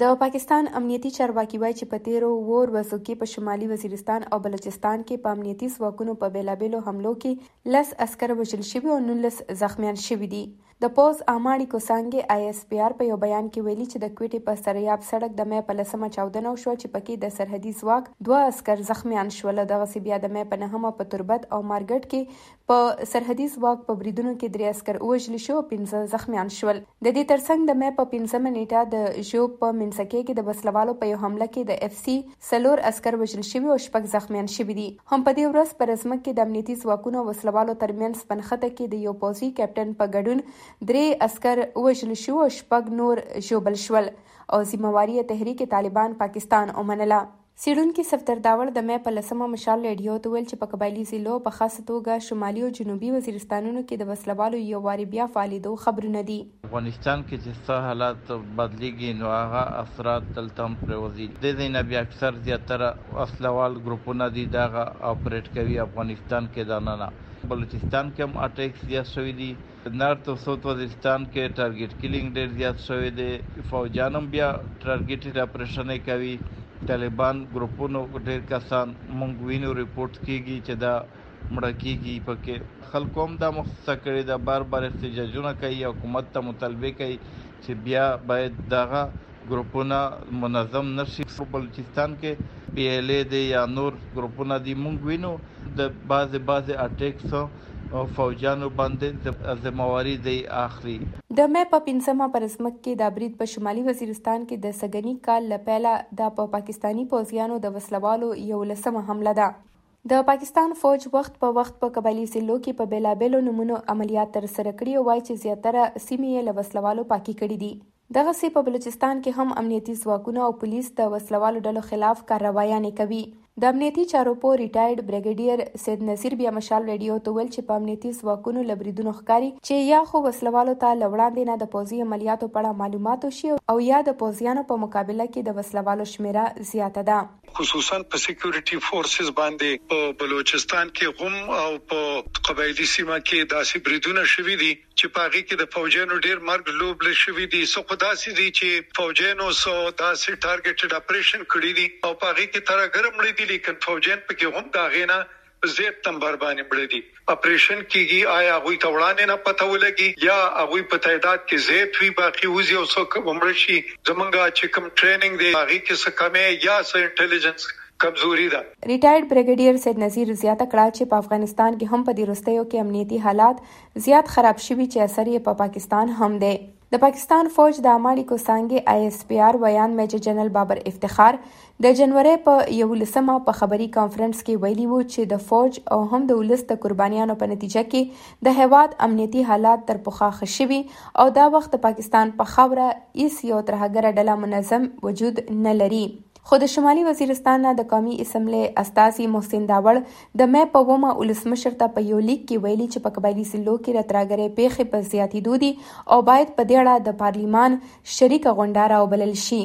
د پاکستان امنیتي چارواکي وایي چې په تیرو وور ورځو کې په شمالي وزیرستان او بلوچستان کې په امنیتي ځواکونو په بیلابیلو حملو کې لس عسکر وژل شوي او نولس زخمیان شوي دي. د پوز اماړي کوسانګي آی اس پی آر په یو بیان کې ویلي چې د کوټې په سریاب سړک د مې په لسمه چاودنه وشوه چې پکې د سرحدي ځواک دوه عسکر زخمیان شول. دغه بیا د مې په نهمه، په تربت او مارګټ کې په سرحدي ځواک په بریدونو کې درې عسکر وژل شو او پنځه زخمیان شول. د دې ترڅنګ د مې په پنځمه نیټه د ژوب په منسکې کې د بسلوالو په یو حمله کې د اف سی سلور عسكر وژل شوی او شپږ زخمیان شوی دي. هم په دې ورځ پر ازمک کې د امنیتي ځواکونو او وسلوالو ترمنځ پنخته کې د یو پوزي کیپټن په ګډون درې عسكر وژل شو او شپږ نور ژوبل شول. او ذمہواری تحریک طالبان پاکستان اومنله سیډونکي صفدرداور د مې په لسمه مشال ریډیو ته ویل چې په قبایلی ضلعو په خاصه توګه شمالي او جنوبي وزیرستانونو کې د وسلوالو یو واري بیا فعالیدو خبرونه دي. افغانستان کې چې څه حالات بدلیږي، نو هغه اثرات دلته هم پرېوځي. د دې نه بیا اکثر زیاتره وسلوال ګروپونه دي دغه اپریټ کوي افغانستان کې دانه بلوچستان کې هم اٹیک زیات شوی دي. نارت او سوت وزیرستان کې ټارګټ کیلینګ ډېر زیات شوی دی. فوجانم بیا ټارګټ اپریشن کوي. طالبان ګروپونو ډېر کسان مونږ وینو ریپورت کیږي چې دا مړه کیږي پکې خلکو هم دا مخصصه کړې ده بار بار احتجاجونه کوي حکومت ته مطالبه کوي چې بیا باید دغه ګروپونه منظم نشي بلوچستان کې پی ایل ای دی یا نور ګروپونه دي مونږ وینو د بعضې بعضې اټیکس فوجانو باندې ذمہواری دی اخلي. د مې په پنځمه پرسمک کې د برید په شمالي وزیرستان کې د سګنی کال لپیلا د په پاکستانی پوځیانو د وسلوالو یو لسمه حمله ده. د پاکستان فوج وخت په وخت په قبایلی سیلو کې په بیلابېلو نمونو عملیات تر سره کړي او وایي چې زیاتره سیمې یې له وسلوالو پاکي کړي دي. دغه سی په بلوچستان کې هم امنیتي ځواکونه او پولیس د وسلوالو ډلو خلاف کاروایانې کوي. د امنیتي چارو په ریټایرډ بریګیډیر سید نصیر بیا مشال ریډیو ته ویل چې په امنیتي ځواکونو لبریدونو ښکاری چې یا خو وسلوالو ته لوړاندې نه د پوزي عملیاتو په اړه معلومات وشي او یا د پوزیانو په مقابله کې د وسلوالو شمیره زیاته ده خصوصا په سکیورټي فورسز باندې په بلوچستان کې هم او په قبایلی سیمه کې داسې بریدونه شوي دي چې پاغي کې د فوجانو ډیر مرګ لوب لشي دي. سو خداسي دي چې فوجانو سو داسې ټارګټډ اپریشن کړی دي او پاغي کې تر ګرم لري دي، لیکن فوجین پکې هم دا غینا زیات تنبر باندې مړ دي. اپریشن کیږي، آیا غوي توړانه نه پته ولګي؟ یا غوي په تعداد کې زیات وی باقي وزي او څوک ومړ شي؟ زمونږه چې کوم ټریننګ دی هغه کې څه کمې یا څه انټيليجنس کمزوري ده ریټایرډ بریګیډیر سید نذیر زیاته کړه چې په افغانستان کې هم په دې وروستیو کې امنیتي حالات زیات خراب شوي چې اثر یې په پاکستان هم دی د پاکستان فوج د اماړي کوسانګي آی اس پی آر ویان میجر جنرال بابر افتخار د جنوري په یو لسمه په خبري کانفرنس کې ویلي وو چې د فوج او هم د ولس د قربانیانو په نتیجه کې د هواد امنیتي حالات تر پخا خشوي او دا وخت پاکستان په خبره ایس یو ترهګر ډله منظم وجود نه لري خو د شمالي وزیرستان نه د قومي اسمبلی استاسي محسن داوړ د مې په ومه ولسمشر ته په یو لیک کې ویلي چې په قبایلي سلو کې راتراګرې پیښې په زیاتېدو دي او باید په دې اړه د پارلیمان شریک غونډه راوبلل شي.